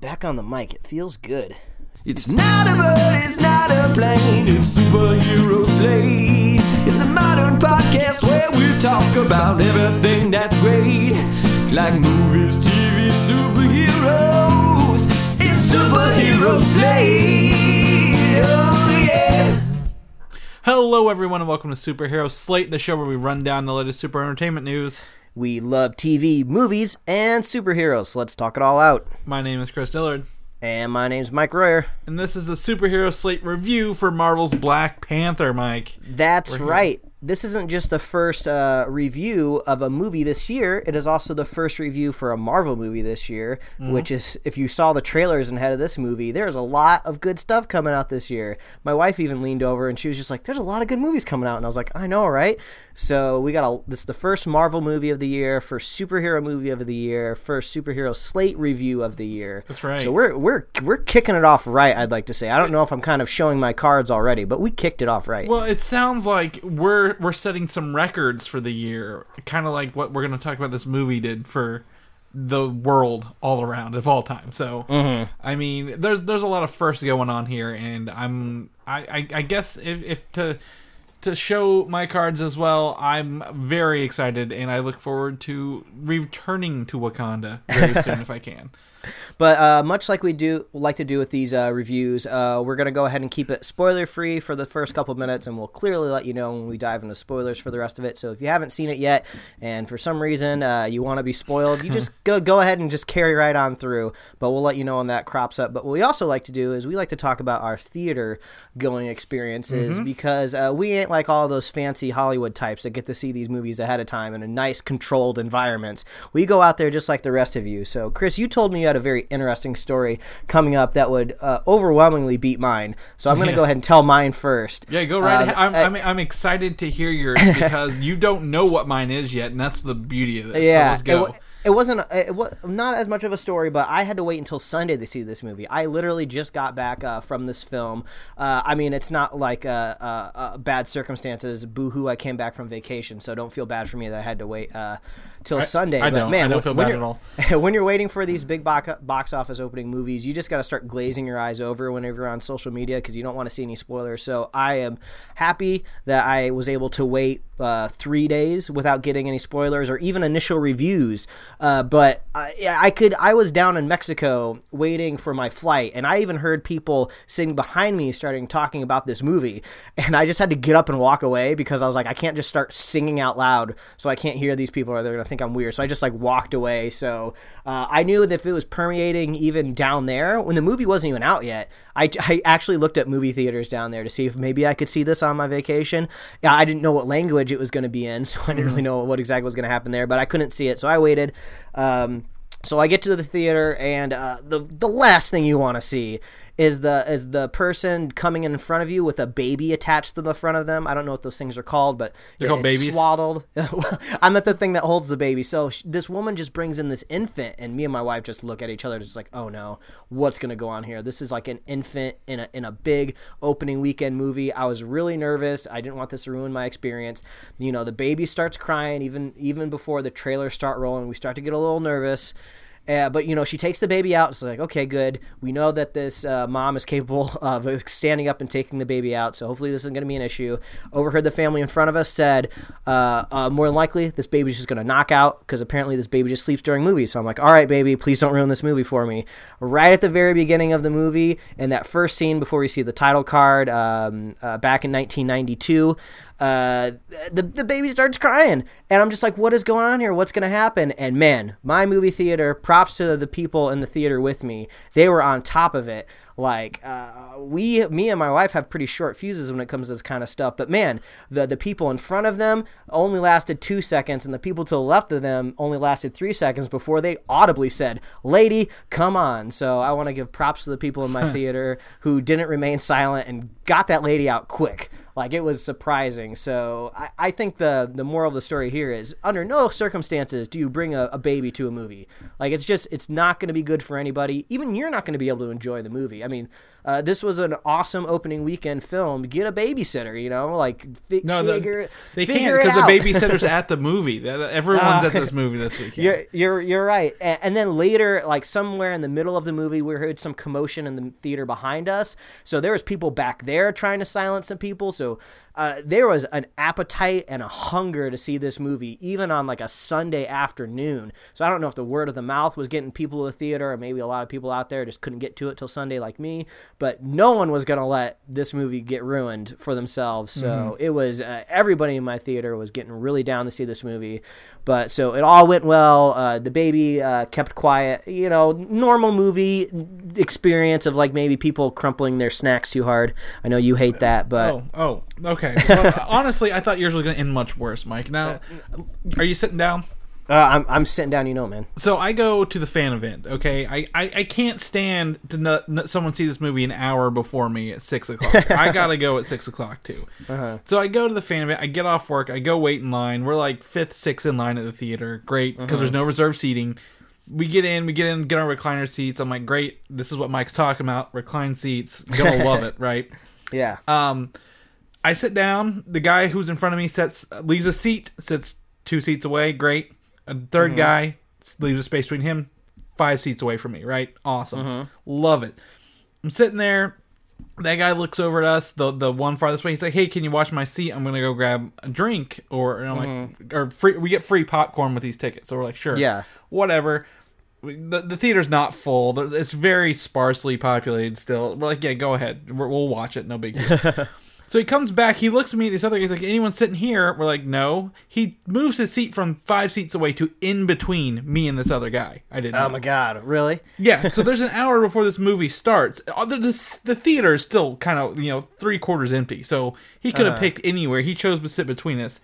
back on the mic. It feels good. It's not a bird, it's not a plane, it's superhero slate. It's a modern podcast where we talk about everything that's great, like movies, TV, superheroes. It's superhero slate. Oh yeah. Hello, everyone, and welcome to Superhero Slate, the show where we run down the latest super entertainment news. We love TV, movies, and superheroes. So let's talk it all out. My name is Chris Dillard, And my name's Mike Royer. and this is a Superhero Slate review for Marvel's Black Panther, Mike. That's right. This isn't just the first uh, review of a movie this year. It is also the first review for a Marvel movie this year, Mm-hmm. which is, if you saw the trailers and head of this movie, there's a lot of good stuff coming out this year. My wife even leaned over and she was just like, "There's a lot of good movies coming out," and I was like, "I know, right?" So we got a this is the first Marvel movie of the year, first superhero movie of the year, first superhero slate review of the year. That's right. So we're we're we're kicking it off right. I'd like to say. I don't know if I'm kind of showing my cards already, but we kicked it off right. Well, it sounds like we're we're setting some records for the year, kind of like what we're going to talk about this movie did for the world all around of all time. So, mm-hmm. I mean, there's there's a lot of firsts going on here, and I'm I I, I guess if if to to show my cards as well, I'm very excited, and I look forward to returning to Wakanda very soon if I can. But uh, much like we do like to do with these uh, reviews, uh, we're gonna go ahead and keep it spoiler free for the first couple minutes, and we'll clearly let you know when we dive into spoilers for the rest of it. So if you haven't seen it yet, and for some reason uh, you want to be spoiled, you just go go ahead and just carry right on through. But we'll let you know when that crops up. But what we also like to do is we like to talk about our theater going experiences because uh, we ain't like all those fancy Hollywood types that get to see these movies ahead of time in a nice controlled environment. We go out there just like the rest of you. So Chris, you told me had a very interesting story coming up that would uh, overwhelmingly beat mine. So I'm going to Yeah. go ahead and tell mine first. Yeah, go right Uh, ahead. I'm, uh, I'm, I'm excited to hear yours because you don't know what mine is yet, and that's the beauty of this. yeah, so let's go. It, it wasn't it was not as much of a story, but I had to wait until Sunday to see this movie. I literally just got back uh, from this film. Uh, I mean, it's not like uh, uh, uh, bad circumstances. Boo hoo! I came back from vacation, so don't feel bad for me that I had to wait till Sunday. I but man, I don't when- feel when bad you're- at all. when you're waiting for these big box, box office opening movies, you just got to start glazing your eyes over whenever you're on social media because you don't want to see any spoilers. So I am happy that I was able to wait uh, three days without getting any spoilers or even initial reviews. Uh, but I, I could. I was down in Mexico waiting for my flight, and I even heard people sitting behind me starting talking about this movie, and I just had to get up and walk away because I was like, I can't just start singing out loud, so I can't hear these people, or they're gonna think I'm weird. So I just like walked away. So uh, I knew that if it was permeating even down there when the movie wasn't even out yet, I, I actually looked at movie theaters down there to see if maybe I could see this on my vacation. I didn't know what language it was going to be in, so I didn't really know what exactly was going to happen there. But I couldn't see it, so I waited. Um, so I get to the theater, and uh, the the last thing you want to see is the is the person coming in front of you with a baby attached to the front of them. I don't know what those things are called, but They're called babies? Swaddled. I'm at the thing that holds the baby. So sh- this woman just brings in this infant, and me and my wife just look at each other, just like, oh no, what's gonna go on here? This is like an infant in a in a big opening weekend movie. I was really nervous. I didn't want this to ruin my experience. You know, the baby starts crying even even before the trailers start rolling. We start to get a little nervous. Uh, but you know, she takes the baby out. It's like, okay, good. We know that this uh, mom is capable of standing up and taking the baby out. So hopefully, this isn't going to be an issue. Overheard the family in front of us said, uh, uh, more than likely, this baby's just going to knock out because apparently this baby just sleeps during movies. So I'm like, all right, baby, please don't ruin this movie for me. Right at the very beginning of the movie, in that first scene before we see the title card, um, uh, back in 1992 uh, the, the baby starts crying. And i'm just like what is going on here? What's going to happen? And man my movie theater props to the people in the theater with me. They were on top of it. Like uh, we me and my wife have pretty short fuses when it comes to this kind of stuff. But man the the people in front of them only lasted two seconds and the people to the left of them only lasted three seconds before they audibly said lady come on. So i want to give props to the people in my theater who didn't remain silent and got that lady out quick Like it was surprising. So I, I think the the moral of the story here is under no circumstances do you bring a, a baby to a movie. Like it's just it's not going to be good for anybody. Even you're not going to be able to enjoy the movie. I mean, uh, this was an awesome opening weekend film. Get a babysitter. You know, like fi- No, the- figure they figure can't because the babysitter's at the movie. Everyone's Ah. at this movie this weekend. You're you're you're right. A- And then later, like somewhere in the middle of the movie, we heard some commotion in the theater behind us. So there was people back there trying to silence some people. So uh, there was an appetite and a hunger to see this movie, even on like a Sunday afternoon. So I don't know if the word of the mouth was getting people to the theater, or maybe a lot of people out there just couldn't get to it till Sunday, like me. But no one was gonna let this movie get ruined for themselves. So it was uh, everybody in my theater was getting really down to see this movie. But so it all went well. Uh, the baby uh, kept quiet. You know, normal movie experience of like maybe people crumpling their snacks too hard. I know you hate that, but Oh, oh, okay. Well, honestly, I thought yours was going to end much worse, Mike. Now, are you sitting down? uh, I'm I'm sitting down. You know, man. So I go to the fan event. Okay, I I, I can't stand to n- n- someone see this movie an hour before me at six o'clock. I gotta go at six o'clock too. So I go to the fan event. I get off work. I go wait in line. We're like fifth, sixth in line at the theater. Great because there's no reserved seating. We get in. We get in. Get our recliner seats. I'm like, great. This is what Mike's talking about. Recline seats. Gonna love it, right? Yeah. Um, I sit down. The guy who's in front of me sets leaves a seat, sits two seats away. Great. A 3rd mm-hmm. guy leaves a space between him, five seats away from me. Right. Awesome. Mm-hmm. Love it. I'm sitting there. That guy looks over at us, the the one farthest away. He's like, "Hey, can you watch my seat? I'm gonna go grab a drink, or and I'm like, mm-hmm. or free. We get free popcorn with these tickets, so we're like, sure, Yeah. whatever." The, the theater's not full. It's very sparsely populated still. We're like, yeah, go ahead. We're, we'll watch it. No big deal. so he comes back. He looks at me. This other guy's like, anyone sitting here? We're like, no. He moves his seat from five seats away to in between me and this other guy. I didn't. Oh know. my God! Really? Yeah, so there's an hour before this movie starts. Uh, The, the, the theater is still kind of, you know, three quarters empty. So he could have Uh-huh. picked anywhere. He chose to sit between us.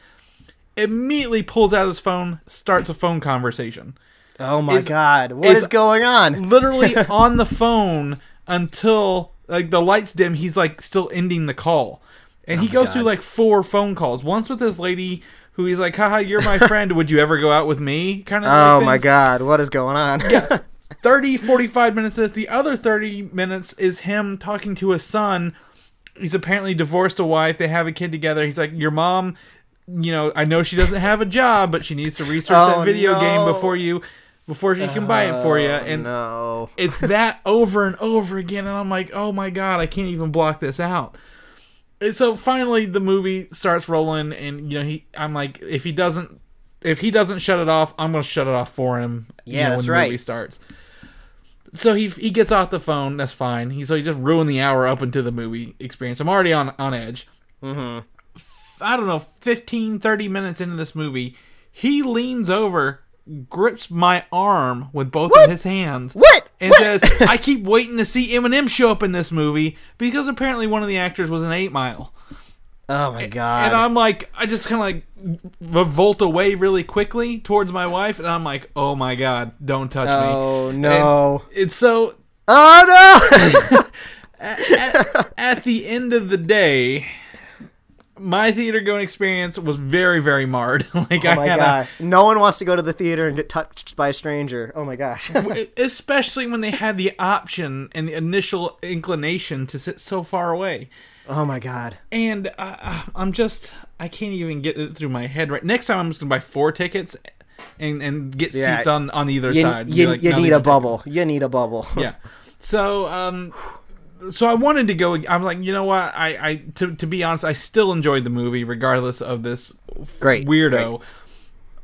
Immediately pulls out his phone, starts a phone conversation. Oh my Is- God! What is- is going on? Literally on the phone until like the lights dim, he's like still ending the call. And oh he goes through like four phone calls. Once with this lady who he's like, haha, you're my friend. Would you ever go out with me? Kind of Oh my God! What is going on? 30 45 minutes this the other 30 minutes is him talking to his son he's apparently divorced a wife they have a kid together he's like your mom you know i know she doesn't have a job but she needs to research Oh, that video game before you before she can buy it for you oh, and no. it's that over and over again and i'm like oh my god i can't even block this out so finally the movie starts rolling and you know he i'm like if he doesn't if he doesn't shut it off i'm gonna shut it off for him you Yeah, know, that's when the movie starts. So he he gets off the phone that's fine. He so he just ruined the hour up into the movie experience. I'm already on on edge. Mm-hmm. i don't know 15 30 minutes into this movie he leans over grips my arm with both of his hands. What? And What? says, "I keep waiting to see Eminem show up in this movie because apparently one of the actors was an Eight Mile." Oh my God! And I'm like, I just kind of like revolt away really quickly towards my wife, and I'm like, "Oh my god, don't touch me!" Oh, no. And it's so oh no! at the end of the day. My theater going experience was very, very marred. like Oh I had god! No one wants to go to the theater and get touched by a stranger. Oh my gosh! especially when they had the option and the initial inclination to sit so far away. oh my god! and uh, I'm just I can't even get it through my head right. Next time I'm just gonna buy four tickets and and get Yeah. seats on on either You, side. You, like, you "No, need a bubble. You need a bubble. Yeah. So um, so I wanted to go. I'm like, you know what? I I to to be honest, I still enjoyed the movie regardless of this Great, weirdo.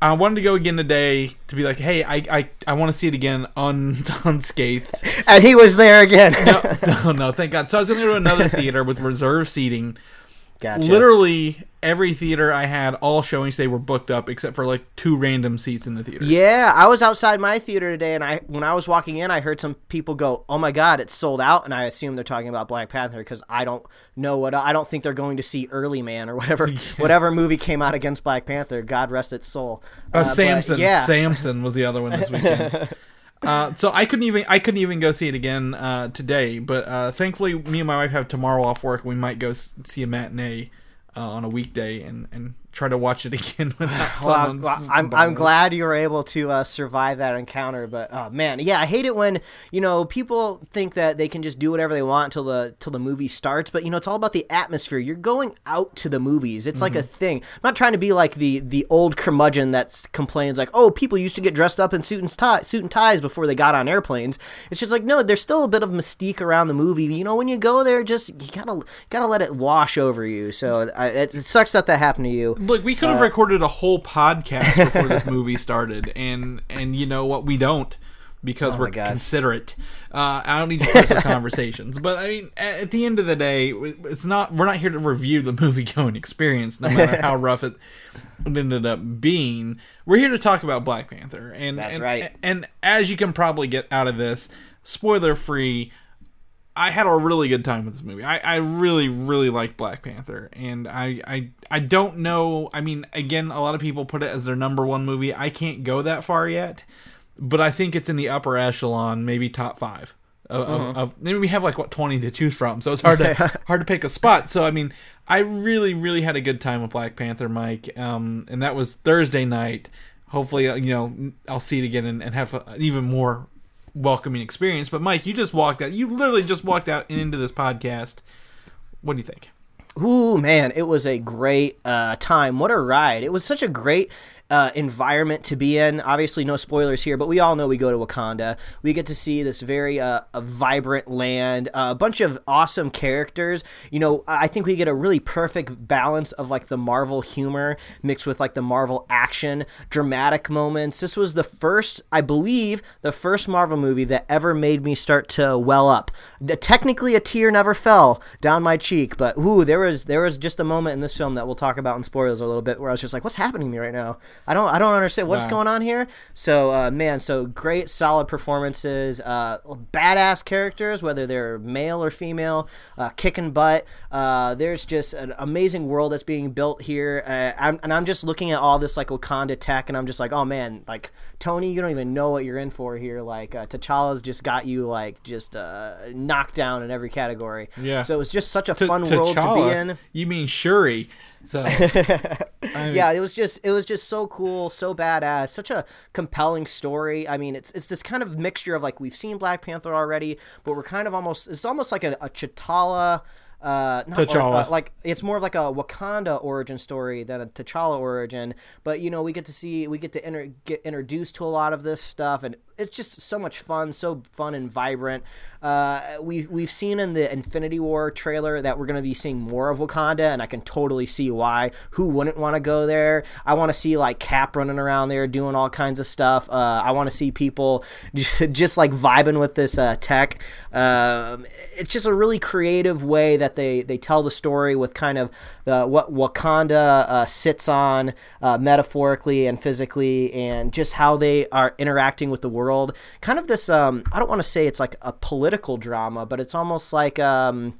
I wanted to go again today to be like, hey, I I, I want to see it again un, unscathed. and he was there again. no, no, no, thank God. So I was going to go to another theater with reserve seating. Gotcha. Literally every theater I had, all showings they were booked up except for like two random seats in the theater. Yeah, I was outside my theater today, and I when I was walking in, I heard some people go, "Oh my god, it's sold out!" And I assume they're talking about Black Panther because I don't know what I don't think they're going to see Early Man or whatever whatever movie came out against Black Panther. God rest its soul. Uh, Uh, but Samson. yeah. Samson was the other one this weekend. uh, so I couldn't even I couldn't even go see it again uh, today. But uh, thankfully, me and my wife have tomorrow off work. We might go see a matinee uh, on a weekday and and try to watch it again without someone. well, I'm, I'm glad you were able to uh, survive that encounter, but oh man, yeah, I hate it when you know people think that they can just do whatever they want until the till the movie starts. But you know, it's all about the atmosphere. You're going out to the movies. It's like a thing. I'm not trying to be like the the old curmudgeon that complains like, oh, people used to get dressed up in suit and tie, suit and ties before they got on airplanes. It's just like no, there's still a bit of mystique around the movie. You know, when you go there, just you gotta gotta let it wash over you. So I, it, it sucks that that happened to you. Look, we could Uh, have recorded a whole podcast before this movie started, and and you know what? We don't because we're Oh considerate. Uh, I don't need to have conversations, but I mean, at, at the end of the day, it's not. We're not here to review the movie going experience, no matter how rough it ended up being. We're here to talk about Black Panther, and That's and- right. And as you can probably get out of this, spoiler free. I had a really good time with this movie. I, I really, really like Black Panther, and I, I, I don't know. I mean, again, a lot of people put it as their number one movie. I can't go that far yet, but I think it's in the upper echelon, maybe top five. Of, of, of maybe we have like what twenty to choose from, so it's hard to hard to pick a spot. So I mean, I really, really had a good time with Black Panther, Mike, um, and that was Thursday night. Hopefully, uh, you know, I'll see it again and, and have a, an even more welcoming experience. But Mike, you just walked out. You literally just walked out into this podcast. What do you think? Ooh, man, it was a great uh, time. What a ride. It was such a great uh, environment to be in. Obviously, no spoilers here, but we all know we go to Wakanda. We get to see this very uh, vibrant land, uh, a bunch of awesome characters. You know, I think we get a really perfect balance of like the Marvel humor mixed with like the Marvel action, dramatic moments. This was the first, I believe, the first Marvel movie that ever made me start to well up. The, technically, a tear never fell down my cheek, but ooh, there was there was just a moment in this film that we'll talk about in spoilers a little bit where I was just like, "What's happening to me right now? I don't I don't understand what's Wow. going on here." So, uh, man, so great, solid performances, uh, badass characters, whether they're male or female, uh, kicking butt. Uh, there's just an amazing world that's being built here, uh, I'm, and I'm just looking at all this like Wakanda tech, and I'm just like, oh man, like Tony, you don't even know what you're in for here. Like uh, T'Challa's just got you like just uh, knocked down in every category. Yeah. So it was just such a T- fun world to be in. You mean Shuri? So I mean, yeah, it was just it was just so cool, so badass, such a compelling story. I mean, it's it's this kind of mixture of like we've seen Black Panther already, but we're kind of almost it's almost like a, a Chitala. Uh, not, or, T'Challa. uh, like it's more of like a Wakanda origin story than a T'Challa origin. But you know, we get to see, we get to inter- get introduced to a lot of this stuff, and it's just so much fun, so fun and vibrant. Uh, we we've seen in the Infinity War trailer that we're going to be seeing more of Wakanda, and I can totally see why. Who wouldn't want to go there? I want to see like Cap running around there doing all kinds of stuff. Uh, I want to see people just like vibing with this uh, tech. Um, it's just a really creative way that they they tell the story with kind of the what Wakanda uh, sits on uh, metaphorically and physically, and just how they are interacting with the world. Kind of this. Um, I don't want to say it's like a political drama, but it's almost like. Um,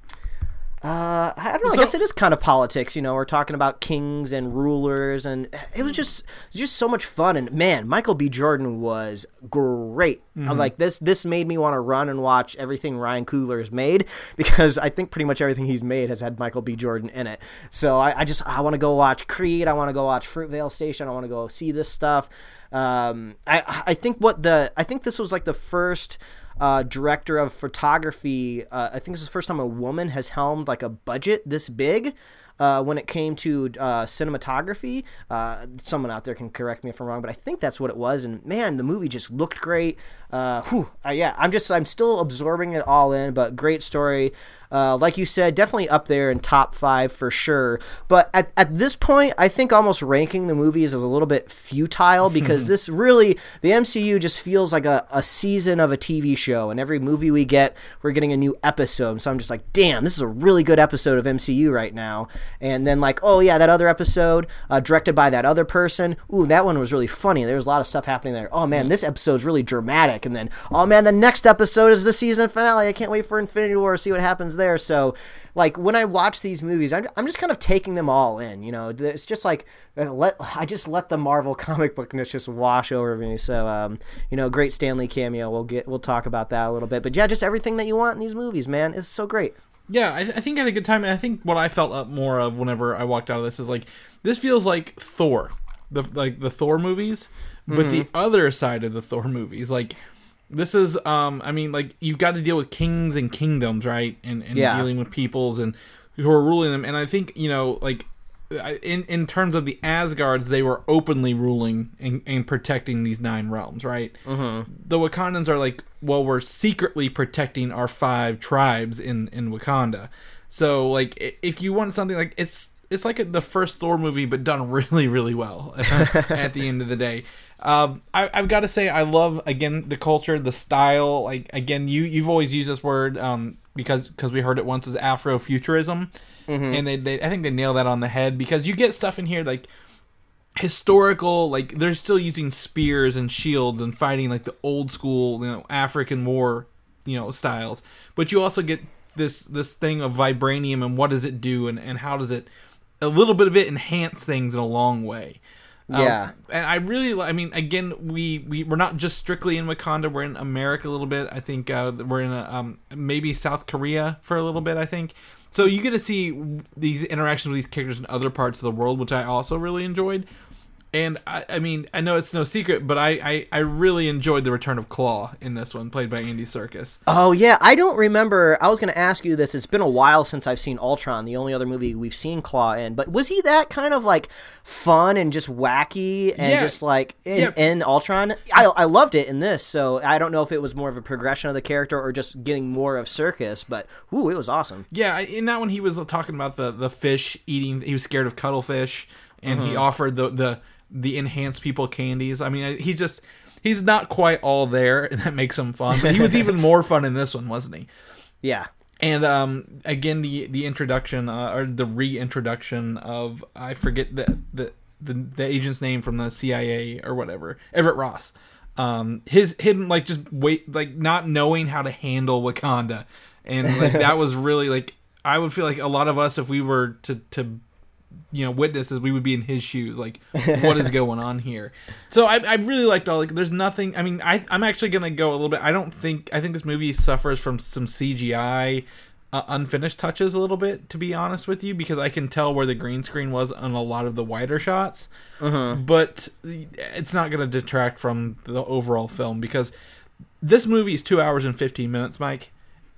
uh, I don't know. I guess it is kind of politics. You know, we're talking about kings and rulers, and it was just just so much fun. And man, Michael B. Jordan was great. I'm like this. This made me want to run and watch everything Ryan Coogler has made because I think pretty much everything he's made has had Michael B. Jordan in it. So I, I just I want to go watch Creed. I want to go watch Fruitvale Station. I want to go see this stuff. Um, I I think what the I think this was like the first uh, director of photography. Uh, I think this is the first time a woman has helmed like a budget this big. Uh, when it came to uh, cinematography, uh, someone out there can correct me if I'm wrong, but I think that's what it was. And man, the movie just looked great. Uh, whew, uh, yeah, I'm just I'm still absorbing it all in, but great story. Uh, like you said, definitely up there in top five for sure. But at, at this point, I think almost ranking the movies is a little bit futile because this really, the MCU just feels like a, a season of a TV show. And every movie we get, we're getting a new episode. So I'm just like, damn, this is a really good episode of MCU right now. And then, like, oh yeah, that other episode, uh, directed by that other person. Ooh, that one was really funny. There was a lot of stuff happening there. Oh man, this episode's really dramatic. And then, oh man, the next episode is the season finale. I can't wait for Infinity War to see what happens there. So, like, when I watch these movies, I'm, I'm just kind of taking them all in. You know, it's just like uh, let I just let the Marvel comic bookness just wash over me. So, um, you know, great Stan Lee cameo. We'll get we'll talk about that a little bit. But yeah, just everything that you want in these movies, man, is so great. Yeah, I, I think I had a good time. And I think what I felt up more of whenever I walked out of this is like this feels like Thor, the like the Thor movies, but the other side of the Thor movies. Like this is, um, I mean, like you've got to deal with kings and kingdoms, right? And, and Yeah. dealing with peoples and who are ruling them. And I think you know, like in in terms of the Asgards, they were openly ruling and, and protecting these nine realms, right? Mm-hmm. The Wakandans are like, well, we're secretly protecting our five tribes in in Wakanda. So, like, if you want something like it's it's like the first Thor movie, but done really, really well at the end of the day. Um, I, I've got to say, I love again the culture, the style. Like again, you you've always used this word um, because because we heard it once was Afrofuturism, and they, they I think they nail that on the head because you get stuff in here like historical like they're still using spears and shields and fighting like the old school you know african war you know styles. But you also get this this thing of vibranium and what does it do and, and how does it a little bit of it enhance things in a long way Um, Yeah. and i really, I mean again we, we we're not just strictly in wakanda we're in america a little bit i think uh, we're in a, um, maybe south korea for a little bit i think so you get to see these interactions with these characters in other parts of the world which i also really enjoyed and I, I mean, I know it's no secret, but I, I, I really enjoyed the return of Klaue in this one, played by Andy Serkis. Oh yeah, I don't remember. I was going to ask you this. It's been a while since I've seen Ultron, the only other movie we've seen Klaue in. But was he that kind of like fun and just wacky and Yeah. just like in, Yeah. in Ultron? I, I loved it in this. So I don't know if it was more of a progression of the character or just getting more of Serkis. But ooh, it was awesome. Yeah, in that one, he was talking about the, the fish eating. He was scared of cuttlefish, and he mm-hmm. offered the, the the enhanced people candies. I mean, he's just he's not quite all there, and that makes him fun. But he was even more fun in this one, wasn't he? Yeah. And um, again, the the introduction uh, or the reintroduction of I forget the, the the the agent's name from the CIA or whatever, Everett Ross. Um, his him like just wait like not knowing how to handle Wakanda, and like that was really like I would feel like a lot of us if we were to to you know witnesses we would be in his shoes. Like what is going on here? So I, I really liked all like there's nothing i mean I, i'm actually gonna go a little bit i don't think i think this movie suffers from some cgi uh, unfinished touches a little bit to be honest with you because i can tell where the green screen was on a lot of the wider shots. But it's not gonna detract from the overall film because this movie is two hours and 15 minutes mike.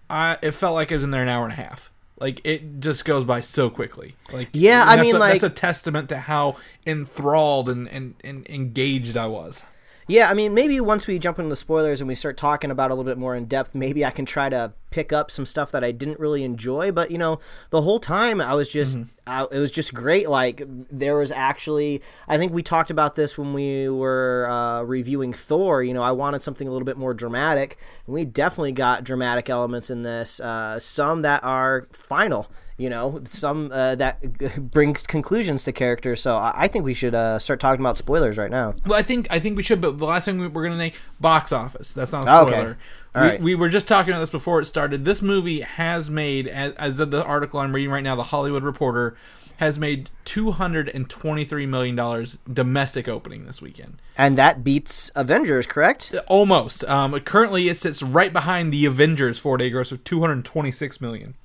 I, it felt like it was in there an hour and a half like it just goes by so quickly. Like Yeah, I mean, a, that's a testament to how enthralled and, and, and engaged i was Yeah, I mean, maybe once we jump into the spoilers and we start talking about a little bit more in depth, maybe I can try to pick up some stuff that I didn't really enjoy. But you know, the whole time I was just, I, it was just great. Like there was actually, I think we talked about this when we were uh, reviewing Thor. You know, I wanted something a little bit more dramatic, and we definitely got dramatic elements in this. Uh, some that are final. You know, some uh, that brings conclusions to characters. So I, I think we should uh, start talking about spoilers right now. well i think i think we should but the last thing we- we're gonna name box office that's not a Okay. spoiler All we, right. we were just talking about this before it started this movie has made as, as of the article i'm reading right now the hollywood reporter has made 223 million dollars domestic opening this weekend And that beats Avengers, correct? Almost. Um, currently, it sits right behind the Avengers four day gross of 226 million.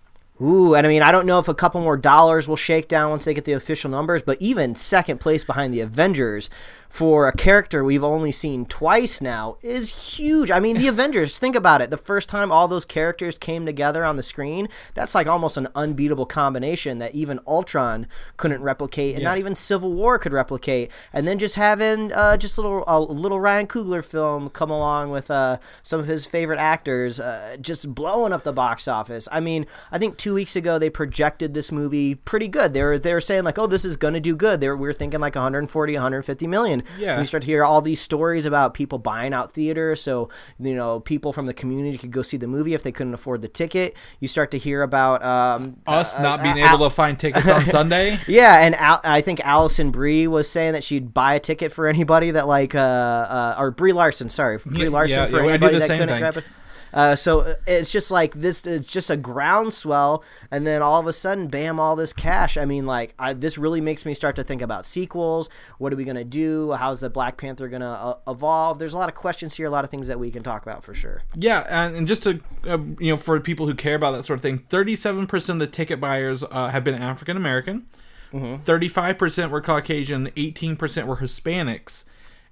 Ooh, and I mean, I don't know if a couple more dollars will shake down once they get the official numbers, but even second place behind the Avengers for a character we've only seen twice now is huge. I mean, the Avengers, think about it. The first time all those characters came together on the screen, that's like almost an unbeatable combination that even Ultron couldn't replicate, and not even Civil War could replicate. And then just having uh, just a little, a little Ryan Coogler film come along with uh, some of his favorite actors, uh, just blowing up the box office. I mean, I think two weeks ago they projected this movie pretty good. They were they were saying like, oh, this is gonna do good. They were, we were thinking like 140, 150 million. Yeah. And you start to hear all these stories about people buying out theaters, so you know people from the community could go see the movie if they couldn't afford the ticket. You start to hear about um, Us uh, not being uh, able to find tickets on Sunday. yeah, and Al- I think Alison Brie was saying that she'd buy a ticket for anybody that like uh, uh or Brie Larson, sorry, Brie Larson yeah, for yeah, I do anybody the that same couldn't thing. grab it. Uh, so uh, it's just like this. It's just a groundswell, and then all of a sudden, bam! All this cash. I mean, like I, this really makes me start to think about sequels. What are we gonna do? How's the Black Panther gonna uh, evolve? There's a lot of questions here. A lot of things that we can talk about for sure. Yeah, and, and just to uh, you know, for people who care about that sort of thing, thirty-seven percent of the ticket buyers uh, have been African American. 35 percent were Caucasian. Eighteen percent were Hispanics.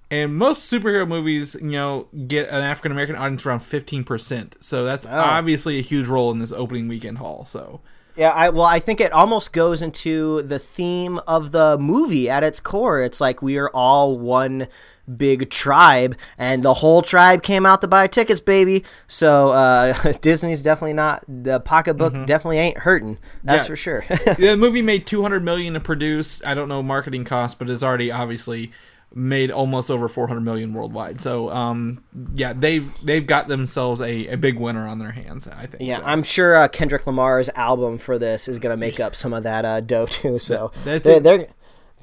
And most superhero movies, you know, get an African American audience around fifteen percent. So that's obviously a huge role in this opening weekend haul. So Yeah, I well, I think it almost goes into the theme of the movie at its core. It's like we are all one big tribe, and the whole tribe came out to buy tickets, baby. So uh, Disney's definitely not the pocketbook. Definitely ain't hurting. That's Yeah. for sure. the movie made 200 million to produce. I don't know marketing costs, but it's already obviously made almost over 400 million worldwide. So, um, yeah, they've they've got themselves a, a big winner on their hands. I think. yeah, so. I'm sure uh, Kendrick Lamar's album for this is gonna make up some of that uh, dough too. So That's they're, it. they're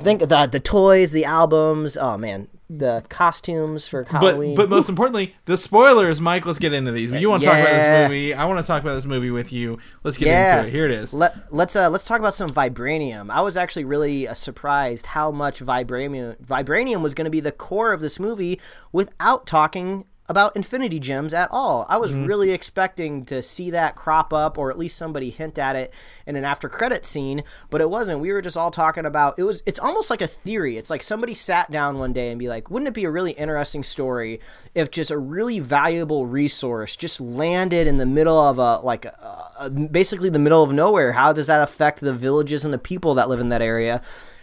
think the the toys, the albums. Oh man, the costumes for Halloween. But but most importantly, the spoilers, Mike. Let's get into these. You want to talk about this movie? I want to talk about this movie with you. Let's get yeah, into it. Here it is. Let, let's uh, let's talk about some vibranium. I was actually really uh, surprised how much vibranium vibranium was going to be the core of this movie without talking about infinity gems at all. I was Mm-hmm. really expecting to see that crop up or at least somebody hint at it in an after credit scene, but it wasn't. We were just all talking about it was it's almost like a theory. It's like somebody sat down one day and be like, wouldn't it be a really interesting story if just a really valuable resource just landed in the middle of a like a, a, basically the middle of nowhere? How does that affect the villages and the people that live in that area?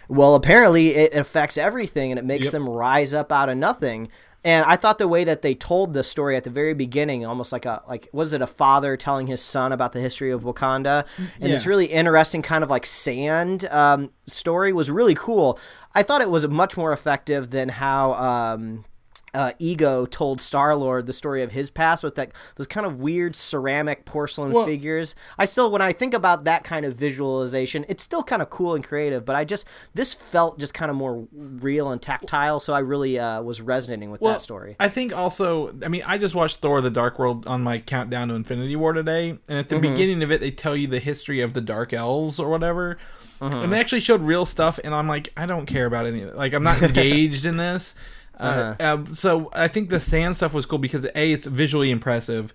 Well, apparently it affects everything and it makes Yep. them rise up out of nothing. And I thought the way that they told the story at the very beginning, almost like a like was it a father telling his son about the history of Wakanda, and this really interesting kind of like sand um, story was really cool. I thought it was much more effective than how um, uh, Ego told Star Lord the story of his past with that those kind of weird ceramic porcelain Well- figures. I still, when I think about that kind of visualization, it's still kind of cool and creative. But I just this felt just kind of more real and tactile, so I really uh, was resonating with Well, that story. I think also, I mean, I just watched Thor: The Dark World on my countdown to Infinity War today, and at the Mm-hmm. beginning of it, they tell you the history of the Dark Elves or whatever, Uh-huh. and they actually showed real stuff, and I'm like, I don't care about any. Like, I'm not engaged in this. Uh, Uh-huh. um, so I think the sand stuff was cool because a, it's visually impressive.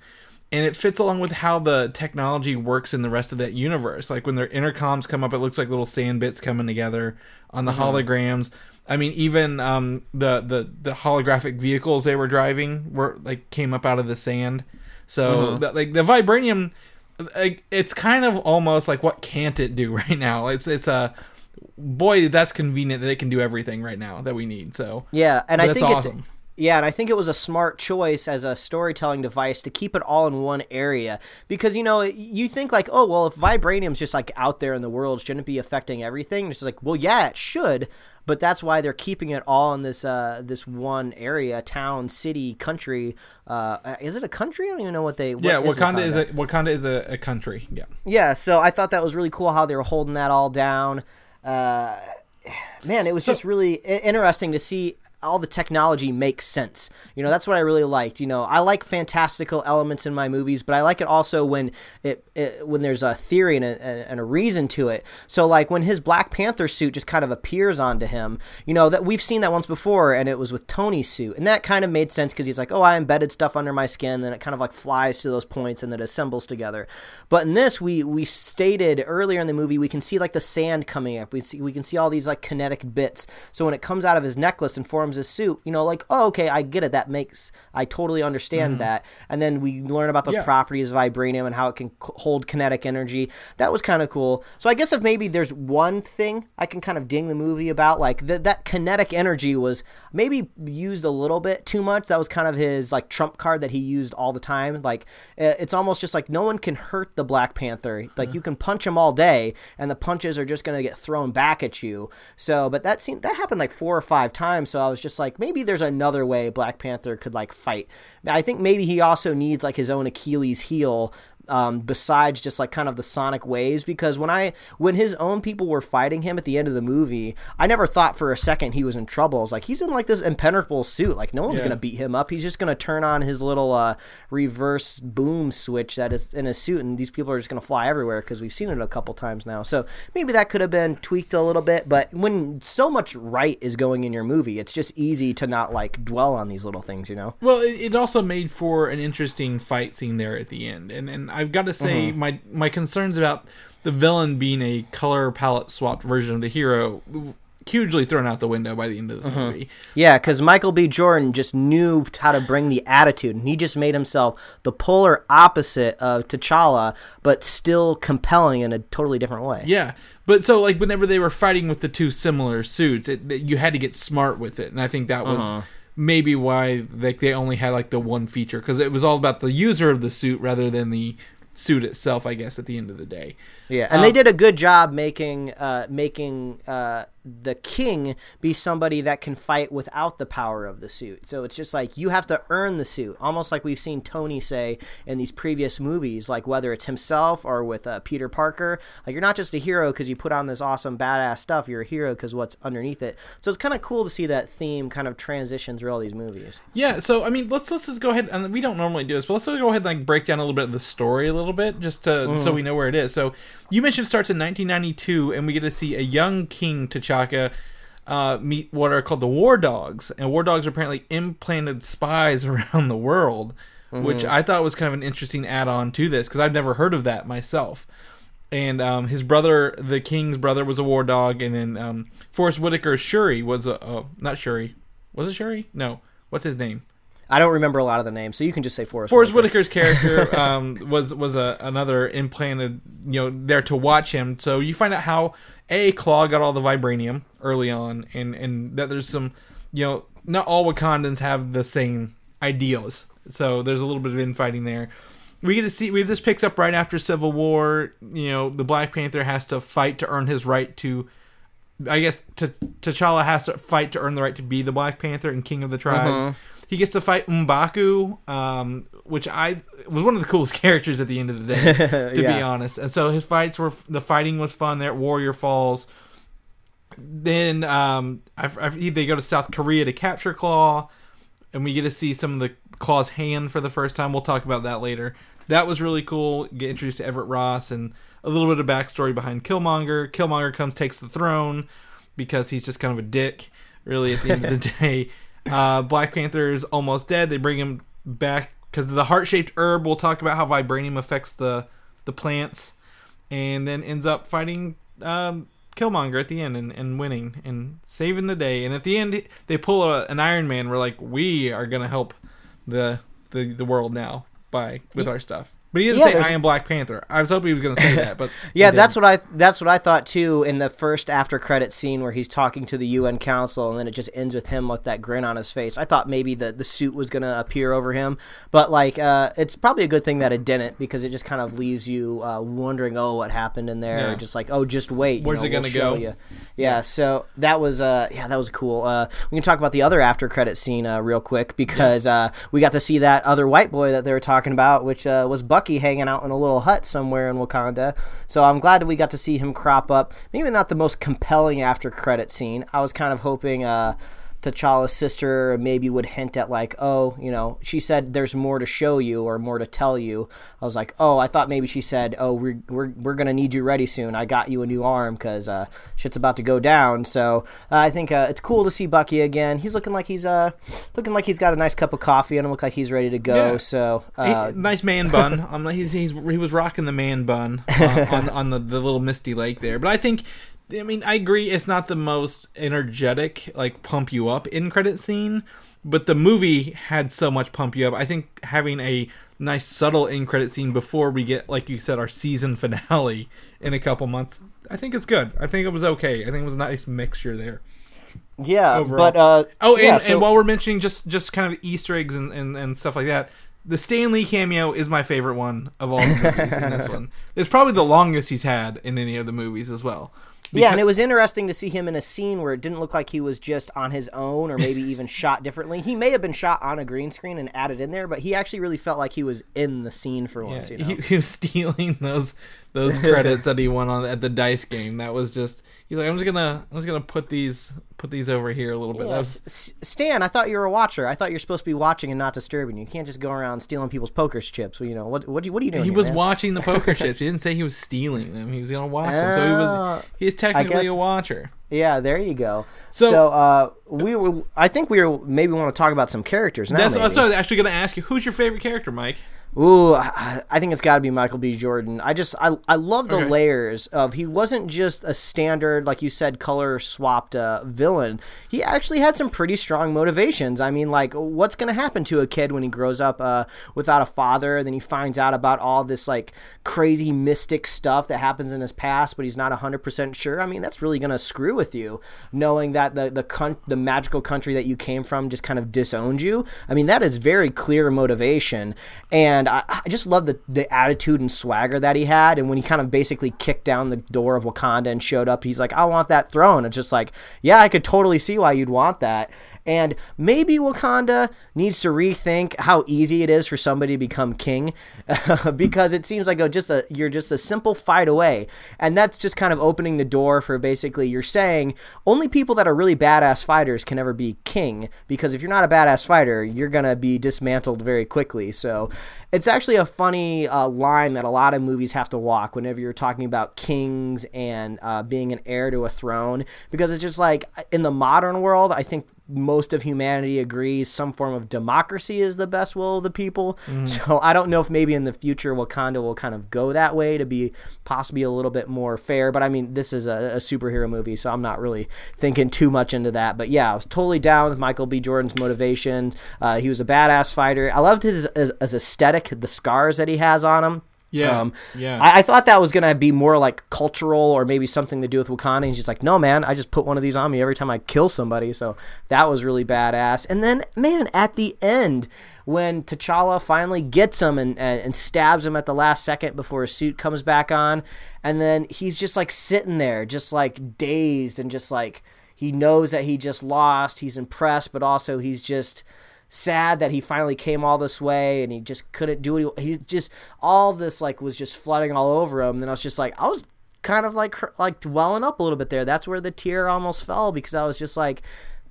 And it fits along with how the technology works in the rest of that universe. Like when their intercoms come up, it looks like little sand bits coming together on the holograms. I mean, even um, the, the the holographic vehicles they were driving were like came up out of the sand. So the, like the vibranium, like, it's kind of almost like what can't it do right now? It's it's a boy that's convenient that it can do everything right now that we need. So Yeah, and I think awesome. it's yeah, and I think it was a smart choice as a storytelling device to keep it all in one area because you know you think like oh well if vibranium's just like out there in the world shouldn't it be affecting everything? It's just like well yeah it should, but that's why they're keeping it all in this uh this one area, town, city, country. Uh, is it a country? I don't even know what they. what yeah, is Wakanda, is a Wakanda is a, a country. Yeah. yeah, so I thought that was really cool how they were holding that all down. Uh, man, it was just really interesting to see all the technology makes sense. You know, that's what I really liked. You know, I like fantastical elements in my movies, but I like it also when it, it when there's a theory and a, and a reason to it. So like when his Black Panther suit just kind of appears onto him, you know, that we've seen that once before and it was with Tony's suit. And that kind of made sense cuz he's like, "Oh, I embedded stuff under my skin." Then it kind of like flies to those points and it assembles together. But in this we we stated earlier in the movie we can see like the sand coming up. We see we can see all these like kinetic bits. So when it comes out of his necklace and forms his suit, you know, like, "Oh, okay, I get it. That makes I totally understand mm-hmm. that." And then we learn about the Yeah. properties of vibranium and how it can c- hold kinetic energy. That was kind of cool. So I guess if maybe there's one thing I can kind of ding the movie about, like th- that kinetic energy was maybe used a little bit too much. That was kind of his like trump card that he used all the time. Like it's almost just like no one can hurt the Black Panther. Like you uh-huh. can punch him all day, and the punches are just gonna get thrown back at you. So, but that seemed that happened like four or five times. So I was just like, maybe there's another way Black Panther could like fight. I think maybe he also needs like his own Achilles heel um, besides just like kind of the sonic waves because when i when his own people were fighting him at the end of the movie i never thought for a second he was in trouble. It's like he's in like this impenetrable suit. Like no one's Yeah. gonna beat him up. He's just gonna turn on his little uh, reverse boom switch that is in his suit and these people are just gonna fly everywhere because we've seen it a couple times now. So maybe that could have been tweaked a little bit but when so much right is going in your movie it's just easy to not like dwell on these little things you know? Well, it, it also made for an interesting fight scene there at the end, and and I've got to say mm-hmm. my my concerns about the villain being a color palette swapped version of the hero hugely thrown out the window by the end of this mm-hmm. movie. Yeah, because Michael B. Jordan just knew how to bring the attitude, and he just made himself the polar opposite of T'Challa, but still compelling in a totally different way. Yeah, but so like whenever they were fighting with the two similar suits, it, you had to get smart with it, and I think that was uh-huh. Maybe why like they only had like the one feature because it was all about the user of the suit rather than the suit itself. I guess at the end of the day. Yeah, and they did a good job making uh, making uh, the king be somebody that can fight without the power of the suit. So it's just like you have to earn the suit, almost like we've seen Tony say in these previous movies, like whether it's himself or with uh, Peter Parker. Like you're not just a hero because you put on this awesome badass stuff. You're a hero because what's underneath it. So it's kind of cool to see that theme kind of transition through all these movies. Yeah, so I mean, let's let's just go ahead and we don't normally do this, but let's go ahead and like break down a little bit of the story a little bit, just to so we know where it is. So you mentioned it starts in 1992, and we get to see a young King T'Chaka uh, meet what are called the War Dogs, and War Dogs are apparently implanted spies around the world, which I thought was kind of an interesting add-on to this because I've never heard of that myself. And um, his brother, the king's brother, was a war dog, and then um, Forest Whitaker's Shuri was a uh, not Shuri, was it Shuri? No, what's his name? I don't remember a lot of the names, so you can just say Forest. Forest Whitaker. Whitaker's character um, was was a, another implanted, you know, there to watch him. So you find out how a Klaue got all the vibranium early on, and and that there's some, you know, not all Wakandans have the same ideals. So there's a little bit of infighting there. We get to see we have this picks up right after Civil War. You know, the Black Panther has to fight to earn his right to. I guess T- T'Challa has to fight to earn the right to be the Black Panther and King of the Tribes. Uh-huh. He gets to fight M'Baku, um, which I was one of the coolest characters at the end of the day, to be honest. And so his fights were the fighting was fun there at Warrior Falls. Then um, I, I, they go to South Korea to capture Klaue, and we get to see some of the Klaue's hand for the first time. We'll talk about that later. That was really cool. Get introduced to Everett Ross and a little bit of backstory behind Killmonger. Killmonger comes, takes the throne because he's just kind of a dick, really, at the end of the day. Uh, Black Panther is almost dead. They bring him back because the heart shaped herb. We'll talk about how vibranium affects the the plants, and then ends up fighting um, Killmonger at the end and, and winning and saving the day. And at the end, they pull a, an Iron Man. We're like, we are gonna help the the, the world now by with our stuff. But he didn't Yeah, say there's- I am Black Panther. I was hoping he was gonna say that, but Yeah, that's what I that's what I thought too in the first after credit scene where he's talking to the UN Council and then it just ends with him with that grin on his face. I thought maybe the the suit was gonna appear over him, but like uh, it's probably a good thing that it didn't because it just kind of leaves you uh, wondering, oh, what happened in there? Yeah. Just like, oh, just wait, you Where's know, it gonna we'll go? you. Yeah, so that was uh yeah that was cool. Uh, we can talk about the other after credit scene uh, real quick because uh, we got to see that other white boy that they were talking about, which uh, was Bucky hanging out in a little hut somewhere in Wakanda. So I'm glad that we got to see him crop up. Maybe not the most compelling after credit scene. I was kind of hoping. Uh, T'Challa's sister maybe would hint at like, oh, you know, she said there's more to show you or more to tell you. I was like, oh, I thought maybe she said, oh, we're we're, we're gonna need you ready soon. I got you a new arm because uh, shit's about to go down. So uh, I think uh, it's cool to see Bucky again. He's looking like he's uh looking like he's got a nice cup of coffee and look like he's ready to go. Yeah. So He- uh, nice man bun. I'm like he's, he's he was rocking the man bun uh, on on the, the little misty lake there. But I think, I mean, I agree. It's not the most energetic, like pump you up in credit scene, but the movie had so much pump you up. I think having a nice subtle in credit scene before we get, like you said, our season finale in a couple months. I think it's good. I think it was okay. I think it was a nice mixture there. yeah, overall. but uh, Oh, and, yeah, so- and while we're mentioning just just kind of Easter eggs and, and, and stuff like that, the Stan Lee cameo is my favorite one of all the movies in this one. It's probably the longest he's had in any of the movies as well. Yeah, and it was interesting to see him in a scene where it didn't look like he was just on his own or maybe even shot differently. He may have been shot on a green screen and added in there, but he actually really felt like he was in the scene for once. You know? he, he was stealing those those credits that he won on at the dice game. That was just he's like, I'm just gonna I'm just gonna put these put these over here a little bit. Yeah, was, S- Stan, I thought you were a watcher. I thought you're supposed to be watching and not disturbing. You can't just go around stealing people's poker chips. Well, you know what? What, do you- what are you doing? he here, was man? watching the poker chips. He didn't say he was stealing them. He was gonna watch them. So he was Oh, he's technically guess- a watcher. Yeah, there you go. So- So, uh, we were. I think we were maybe want to talk about some characters now. That's, maybe. that's what I was actually gonna ask you. Who's your favorite character, Mike? Ooh, I think it's got to be Michael B. Jordan. I just I I love the Okay. layers of he wasn't just a standard like you said color swapped uh, villain. He actually had some pretty strong motivations. I mean, like what's going to happen to a kid when he grows up uh, without a father? Then he finds out about all this like crazy mystic stuff that happens in his past, but he's not hundred percent sure. I mean, that's really going to screw with you, knowing that the the con- the magical country that you came from just kind of disowned you. I mean, that is very clear motivation, and I, I just love the the attitude and swagger that he had. And when he kind of basically kicked down the door of Wakanda and showed up, he's like, "I want that throne." It's just like, yeah, I could totally see why you'd want that. And maybe Wakanda needs to rethink how easy it is for somebody to become king, because it seems like a, just a you're just a simple fight away, and that's just kind of opening the door for basically you're saying only people that are really badass fighters can ever be king, because if you're not a badass fighter, you're gonna be dismantled very quickly. So it's actually a funny uh, line that a lot of movies have to walk whenever you're talking about kings and uh, being an heir to a throne, because it's just like in the modern world, I think most of humanity agrees some form of democracy is the best will of the people. So I don't know if maybe in the future Wakanda will kind of go that way to be possibly a little bit more fair. But I mean, this is a, a superhero movie, so I'm not really thinking too much into that. But yeah, I was totally down with Michael B. Jordan's motivations. Uh, he was a badass fighter. I loved his, his, his aesthetic, the scars that he has on him. Yeah, Um, yeah. I, I thought that was gonna be more like cultural or maybe something to do with Wakanda. And he's just like, no, man, I just put one of these on me every time I kill somebody. So that was really badass. And then, man, at the end, when T'Challa finally gets him and, and, and stabs him at the last second before his suit comes back on, and then he's just like sitting there, just like dazed and just like he knows that he just lost. He's impressed, but also he's just sad that he finally came all this way and he just couldn't do it. He just all this like was just flooding all over him. And I was just like, I was kind of like like welling up a little bit there. That's where the tear almost fell because I was just like.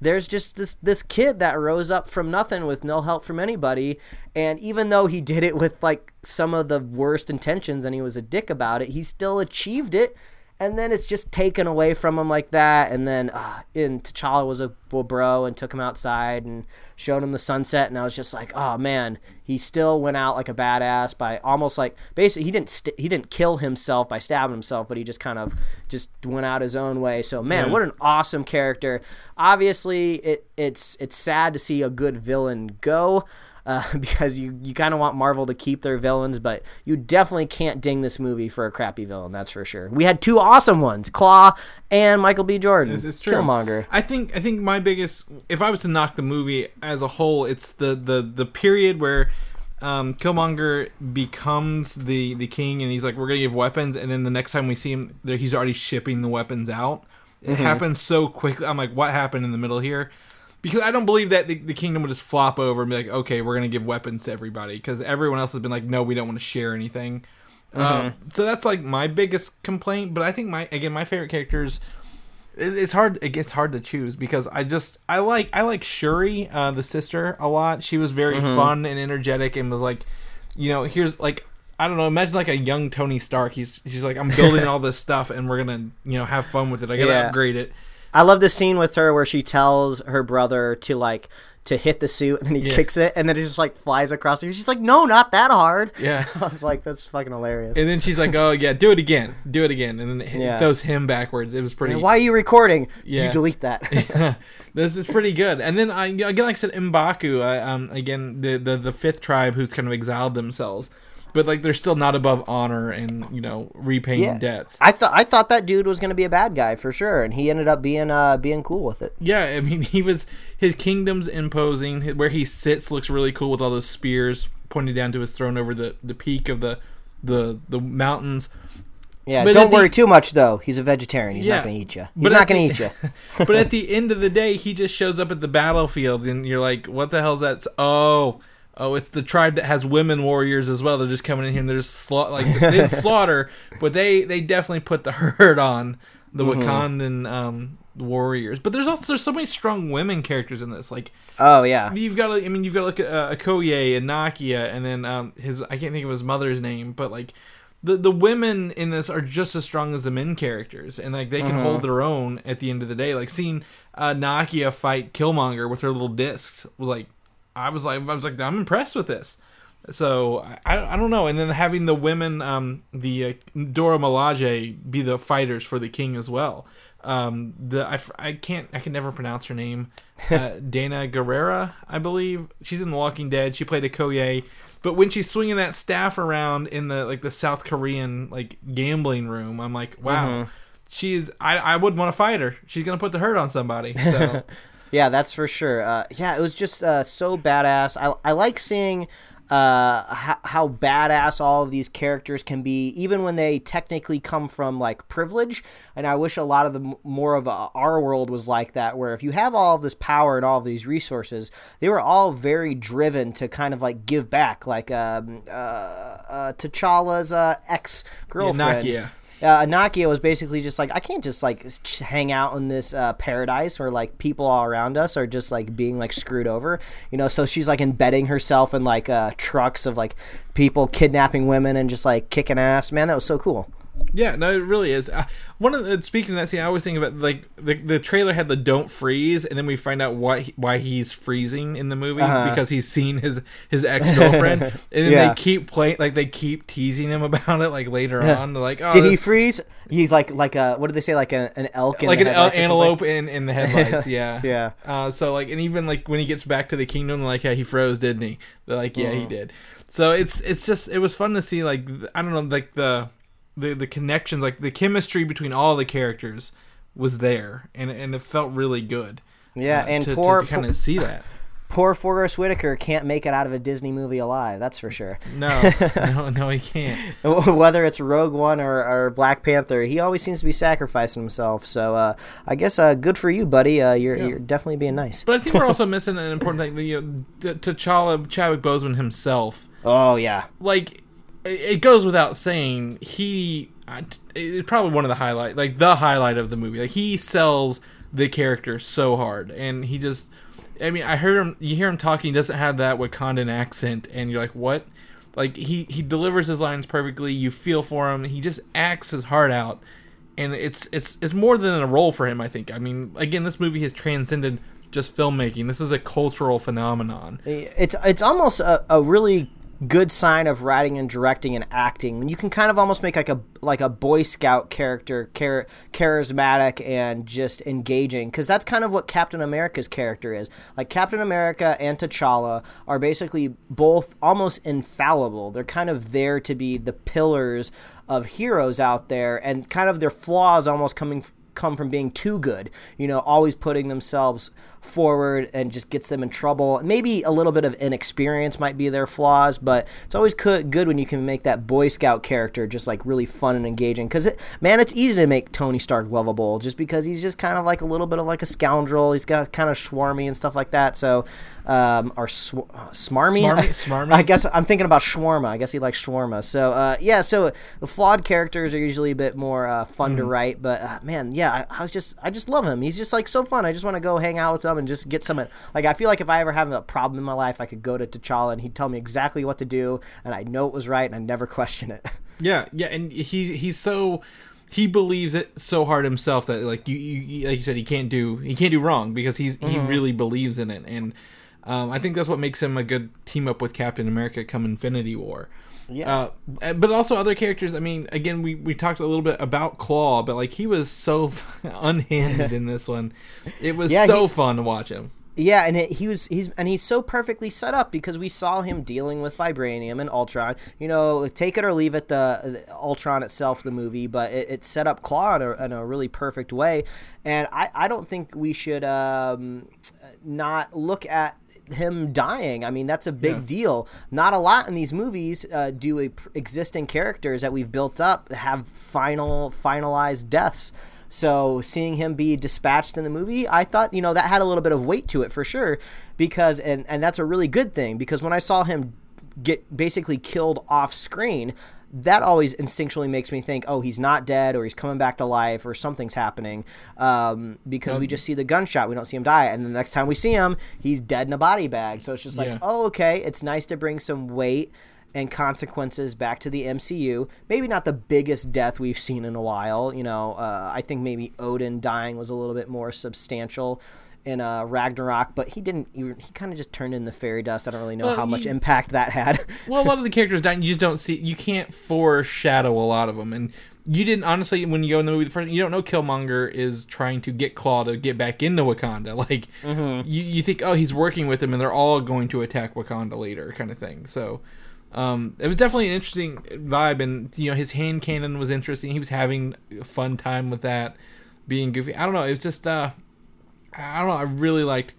There's just this this kid that rose up from nothing with no help from anybody, and even though he did it with like some of the worst intentions and he was a dick about it, he still achieved it and then it's just taken away from him like that. And then, uh, and T'Challa was a well, bro and took him outside and showed him the sunset. And I was just like, oh man, he still went out like a badass by almost like basically he didn't st- he didn't kill himself by stabbing himself, but he just kind of just went out his own way. So man, Yeah. what an awesome character. Obviously, it it's it's sad to see a good villain go uh, because you, you kind of want Marvel to keep their villains, but you definitely can't ding this movie for a crappy villain. That's for sure. We had two awesome ones, Klaue and Michael B. Jordan. This is true. Killmonger. I think I think my biggest if I was to knock the movie as a whole, it's the the the period where um, Killmonger becomes the the king, and he's like, "We're gonna give weapons," and then the next time we see him, there he's already shipping the weapons out. It Mm-hmm. happens so quickly. I'm like, what happened in the middle here? Because I don't believe that the, the kingdom would just flop over and be like, okay, we're gonna give weapons to everybody. Because everyone else has been like, no, we don't want to share anything. Uh, so that's like my biggest complaint. But I think my again my favorite characters. it- It's hard. It gets hard to choose because I just I like I like Shuri, uh, the sister, a lot. She was very fun and energetic and was like, you know, here's like I don't know. Imagine like a young Tony Stark. He's she's like I'm building all this stuff and we're gonna you know have fun with it. I gotta Yeah. upgrade it. I love the scene with her where she tells her brother to like to hit the suit and then he Yeah. kicks it and then it just like flies across the She's like, no, not that hard. Yeah. I was like, that's fucking hilarious. And then she's like, "Oh yeah, do it again, do it again," and then it Yeah. throws him backwards. It was pretty. And why are you recording? Yeah. You delete that. this is pretty good. And then I again, like I said, Mbaku. I, um, again, the, the the fifth tribe who's kind of exiled themselves, but like they're still not above honor and you know repaying Yeah. debts. I thought I thought that dude was gonna be a bad guy for sure, and he ended up being uh being cool with it. Yeah, I mean, he was his kingdom's imposing. Where he sits looks really cool with all those spears pointing down to his throne over the the peak of the the the mountains. Yeah, But don't at the- worry too much though. He's a vegetarian. He's Yeah. not going to eat you. He's not going to eat you. but at the end of the day, he just shows up at the battlefield, and you're like, "What the hell's that?" Oh, oh, it's the tribe that has women warriors as well. They're just coming in here and they're just sla- like they slaughter, but they they definitely put the hurt on the Mm-hmm. Wakandan um, warriors. But there's also there's so many strong women characters in this, like. Oh yeah. You've got to, I mean, you've got to look at uh, Okoye and Nakia, and then um, his, I can't think of his mother's name, but like, the the women in this are just as strong as the men characters, and like they can hold their own at the end of the day. Like seeing uh, Nakia fight Killmonger with her little discs was like, I was like, I was like, I'm impressed with this. So I, I don't know, and then having the women, um, the uh, Dora Milaje be the fighters for the king as well. Um, the I, I can't I can never pronounce her name. Uh, Danai Gurira, I believe she's in The Walking Dead. She played Okoye, but when she's swinging that staff around in the like the South Korean like gambling room, I'm like, wow, she's I I would want to fight her. She's gonna put the hurt on somebody. So Yeah, that's for sure. Uh, yeah, it was just uh, so badass. I, I like seeing uh, how, how badass all of these characters can be, even when they technically come from like privilege. And I wish a lot of the more of uh, our world was like that, where if you have all of this power and all of these resources, they were all very driven to kind of like give back, like um, uh, uh, T'Challa's uh, ex girlfriend. Nakia. Uh, was basically just like, I can't just like hang out in this uh, paradise where like people all around us are just like being like screwed over, you know. So she's like embedding herself in like uh, trucks of like people kidnapping women and just like kicking ass. Man, that was so cool. Yeah, no, it really is. Uh, one of the, speaking of that scene, I always think about like the the trailer had the "Don't freeze," and then we find out why he- why he's freezing in the movie because he's seen his his ex girlfriend, and then Uh-huh. Yeah. they keep playing like they keep teasing him about it. Like later on, they're like, "Oh, Did he freeze? He's like like a what did they say like a, an elk in like the an el- headlights or something? antelope in, in the headlights, yeah, Yeah. Uh, so like, and even like when he gets back to the kingdom, like, yeah, he froze, didn't he? They're like, yeah, Uh-huh. he did. So it's it's just it was fun to see like I don't know like the the the connections like the chemistry between all the characters was there and and it felt really good. Yeah, uh, and to, poor to, kind of see that. poor Forest Whitaker can't make it out of a Disney movie alive. That's for sure. No, no, no, he can't. Whether it's Rogue One or, or Black Panther, he always seems to be sacrificing himself. So uh, I guess uh, good for you, buddy. Uh, you're you're definitely being nice. But I think we're also missing an important thing. You know, T- T'Challa, Chadwick Boseman himself. Oh yeah, like it goes without saying he it's probably one of the highlight like the highlight of the movie. Like he sells the character so hard and he just i mean i heard him you hear him talking he doesn't have that wakandan accent and you're like what? Like he he delivers his lines perfectly you feel for him he just acts his heart out and it's it's it's more than a role for him i think. I mean again this movie has transcended just filmmaking. This is a cultural phenomenon. It's it's almost a, a really good sign of writing and directing and acting. You can kind of almost make like a like a boy scout character char- charismatic and just engaging because that's kind of what captain america's character is. Like captain america and t'challa are basically both almost infallible. They're kind of there to be the pillars of heroes out there and kind of their flaws almost coming come from being too good, you know, always putting themselves forward and just gets them in trouble. Maybe a little bit of inexperience might be their flaws, but it's always good when you can make that Boy Scout character just like really fun and engaging. Because, it, man, it's easy to make Tony Stark lovable just because he's just kind of like a little bit of like a scoundrel. He's got kind of swarmy and stuff like that. So, um, or sw- smarmy? Smarmy- smarmy? I guess I'm thinking about shawarma. I guess he likes shawarma. So, uh, yeah, so the flawed characters are usually a bit more uh, fun to write, but uh, man, yeah, I, I was just, I just love him. He's just like so fun. I just want to go hang out with him and just get some. Like, I feel like if I ever have a problem in my life, I could go to T'Challa and he'd tell me exactly what to do, and I know it was right, and I never question it. Yeah, yeah, and he he's so he believes it so hard himself that like you, you like you said he can't do he can't do wrong because he's he really believes in it and um, I think that's what makes him a good team up with Captain America come Infinity War. Yeah. Uh, but also other characters. I mean, again, we, we talked a little bit about Klaue, but like he was so unhinged in this one. It was Yeah, so he- fun to watch him. Yeah, and it, he was he's and he's so perfectly set up because we saw him dealing with vibranium and Ultron. You know, take it or leave it, the, the Ultron itself, the movie, but it, it set up Klaue in a, in a, really perfect way. And I, I don't think we should um, not look at him dying. I mean, that's a big Yeah. deal. Not a lot in these movies uh, do a, existing characters that we've built up have final finalized deaths. So seeing him be dispatched in the movie, I thought you know that had a little bit of weight to it for sure, because and and that's a really good thing because when I saw him get basically killed off screen, that always instinctually makes me think, oh, he's not dead or he's coming back to life or something's happening um, because we just see the gunshot, we don't see him die, and the next time we see him, he's dead in a body bag. So it's just like, Yeah. oh, okay, it's nice to bring some weight and consequences back to the MCU. Maybe not the biggest death we've seen in a while. You know, uh, I think maybe Odin dying was a little bit more substantial in uh, Ragnarok, but he didn't. He, he kind of just turned into fairy dust. I don't really know Well, how much impact that had. well, a lot of the characters dying, you just don't see. You can't foreshadow a lot of them, and you didn't honestly when you go in the movie the first. You don't know Killmonger is trying to get Klaue to get back into Wakanda. Like Mm-hmm. you, you think, oh, he's working with him, and they're all going to attack Wakanda later, kind of thing. So. Um, it was definitely an interesting vibe, and you know his hand cannon was interesting. He was having a fun time with that, being goofy. I don't know. It was just uh, I don't know. I really liked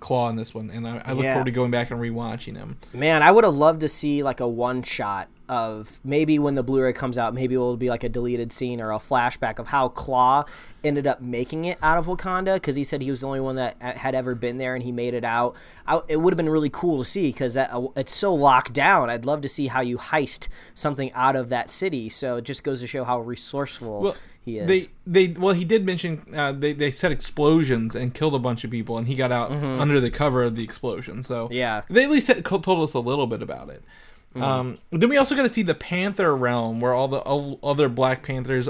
Klaue in this one, and I, I look Yeah. forward to going back and rewatching him. Man, I would have loved to see like a one shot of maybe when the Blu-ray comes out, maybe it will be like a deleted scene or a flashback of how Klaue ended up making it out of Wakanda because he said he was the only one that had ever been there and he made it out. I, it would have been really cool to see because uh, it's so locked down. I'd love to see how you heist something out of that city. So it just goes to show how resourceful Well, he is. They they well he did mention uh, they they said explosions and killed a bunch of people and he got out under the cover of the explosion. So Mm-hmm. Yeah. Mm-hmm. they at least said, told us a little bit about it. Um, then we also got to see the Panther realm where all the o- other Black Panthers,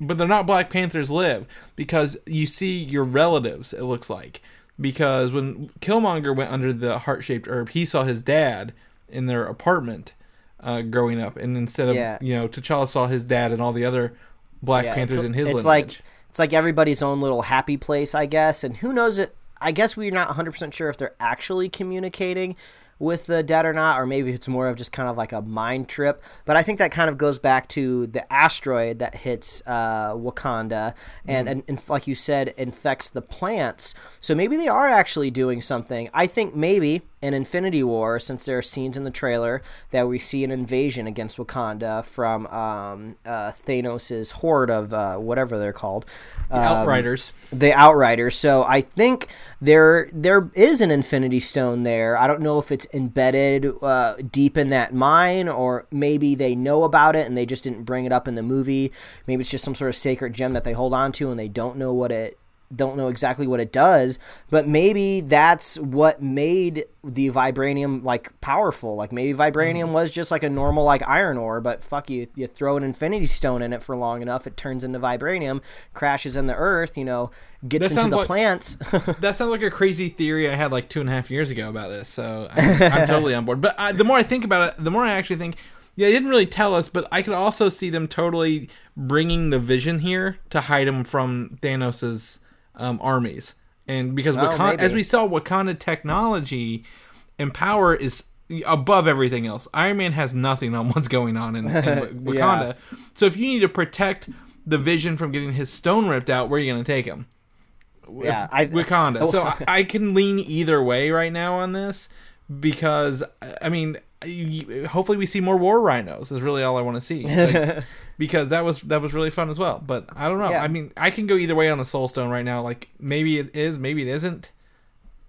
but they're not Black Panthers live because you see your relatives. It looks like because when Killmonger went under the heart shaped herb, he saw his dad in their apartment. Uh, growing up, and instead of Yeah. you know, T'Challa saw his dad and all the other Black Yeah, Panthers in his it's lineage. like it's like everybody's own little happy place, I guess. And who knows it? I guess we're not 100 percent sure if they're actually communicating with the dead or not, or maybe it's more of just kind of like a mind trip. But I think that kind of goes back to the asteroid that hits uh, Wakanda, and, and, and like you said, infects the plants. So maybe they are actually doing something. I think maybe in Infinity War, since there are scenes in the trailer that we see an invasion against Wakanda from um, uh, Thanos' horde of uh, whatever they're called. Um, Outriders. the Outriders. So I think there there is an Infinity Stone there. I don't know if it's embedded uh, deep in that mine, or maybe they know about it and they just didn't bring it up in the movie. Maybe it's just some sort of sacred gem that they hold on to and they don't know what it don't know exactly what it does, but maybe that's what made the vibranium like powerful. Like maybe vibranium mm-hmm. was just like a normal like iron ore, but fuck you, you throw an infinity stone in it for long enough, it turns into vibranium, crashes in the earth, you know, gets That into the like- plants. That sounds like a crazy theory I had like two and a half years ago about this. So I'm, I'm totally on board. But I, the more I think about it, the more I actually think, yeah, they didn't really tell us, but I could also see them totally bringing the Vision here to hide him from Thanos's um, armies. And because Wakanda, Oh, maybe. as we saw, Wakanda technology and power is above everything else. Iron Man has nothing on what's going on in, in Wakanda. So if you need to protect the Vision from getting his stone ripped out, where are you going to take him? yeah, I, Wakanda. So I, I can lean either way right now on this because I mean, hopefully we see more war rhinos. Is really all I want to see. Like, because that was that was really fun as well. But I don't know. Yeah. I mean, I can go either way on the Soul Stone right now. Like maybe it is, maybe it isn't.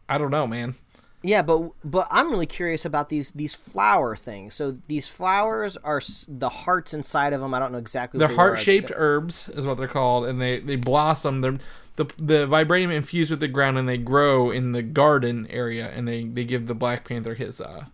I don't know, man. Yeah, but but I'm really curious about these these flower things. So these flowers are the hearts inside of them. I don't know exactly. What they're they heart shaped herbs, is what they're called, and they they blossom. They're the the vibranium infused with the ground, and they grow in the garden area, and they they give the Black Panther his uh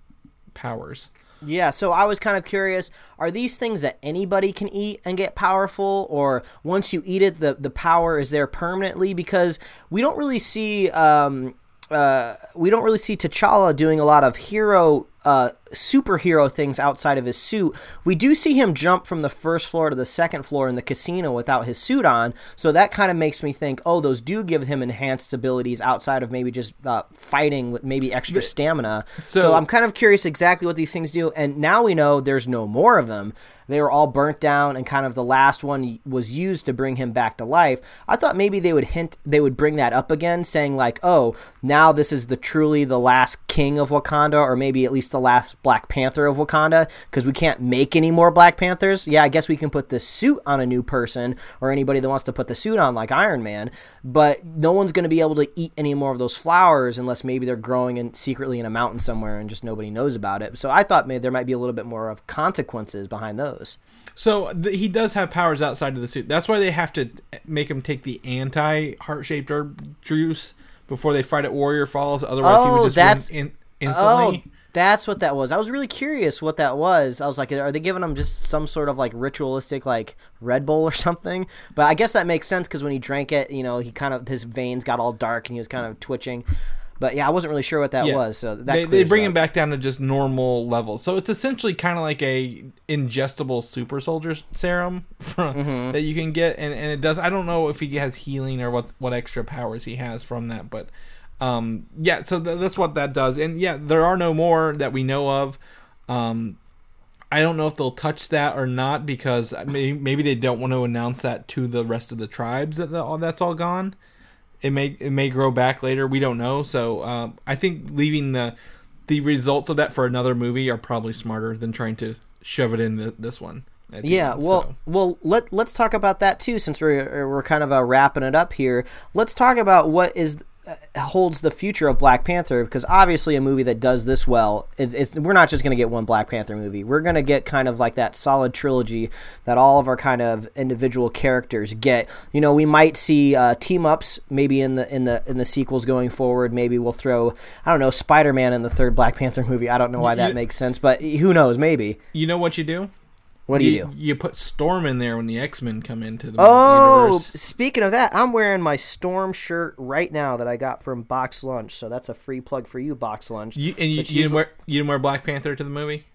powers. Yeah, so I was kind of curious: are these things that anybody can eat and get powerful, or once you eat it, the the power is there permanently? Because we don't really see. Um, uh, we don't really see T'Challa doing a lot of hero uh, superhero things outside of his suit. We do see him jump from the first floor to the second floor in the casino without his suit on, so that kind of makes me think, oh, those do give him enhanced abilities outside of maybe just uh, fighting with maybe extra stamina. So, So- I'm kind of curious exactly what these things do, and now we know there's no more of them. They were all burnt down, and kind of the last one was used to bring him back to life. I thought maybe they would hint, they would bring that up again, saying like, "Oh, now this is the truly the last king of Wakanda, or maybe at least the last Black Panther of Wakanda, because we can't make any more Black Panthers. Yeah, I guess we can put the suit on a new person, or anybody that wants to put the suit on, like Iron Man. But no one's going to be able to eat any more of those flowers unless maybe they're growing in secretly in a mountain somewhere and just nobody knows about it. So I thought maybe there might be a little bit more of consequences behind those. So th- he does have powers outside of the suit. That's why they have to make him take the anti heart shaped herb juice before they fight at Warrior Falls. Otherwise, he Oh, would just that's- win in- instantly. Oh, that's what that was. I was really curious what that was. I was like, are they giving him just some sort of like ritualistic like Red Bull or something? But I guess that makes sense because when he drank it, you know, he kind of his veins got all dark and he was kind of twitching. But yeah, I wasn't really sure what that Yeah. was. So that they, they bring him back down to just normal levels. So it's essentially kind of like a ingestible super soldier serum from, Mm-hmm. that you can get, and, and it does. I don't know if he has healing or what what extra powers he has from that, but um, yeah. So th- that's what that does, and yeah, there are no more that we know of. Um, I don't know if they'll touch that or not because maybe, maybe they don't want to announce that to the rest of the tribes that the, all that's all gone it may it may grow back later. We don't know. So um, I think leaving the the results of that for another movie are probably smarter than trying to shove it into this one. Yeah, end, well, so. well, let let's talk about that too, since we're we're kind of uh, wrapping it up here. Let's talk about what is uh, holds the future of Black Panther, because obviously a movie that does this well is, is we're not just going to get one Black Panther movie. We're going to get kind of like that solid trilogy that all of our kind of individual characters get. You know, we might see uh, team ups maybe in the in the in the sequels going forward. Maybe we'll throw I don't know Spider Man in the third Black Panther movie. I don't know why that You- makes sense, but who knows? Maybe. you know what you do? What do you do? You put Storm in there when the X Men come into the Oh, universe. Oh, speaking of that, I'm wearing my Storm shirt right now that I got from Box Lunch. So that's a free plug for you, Box Lunch. You, and you, you didn't wear you didn't wear Black Panther to the movie.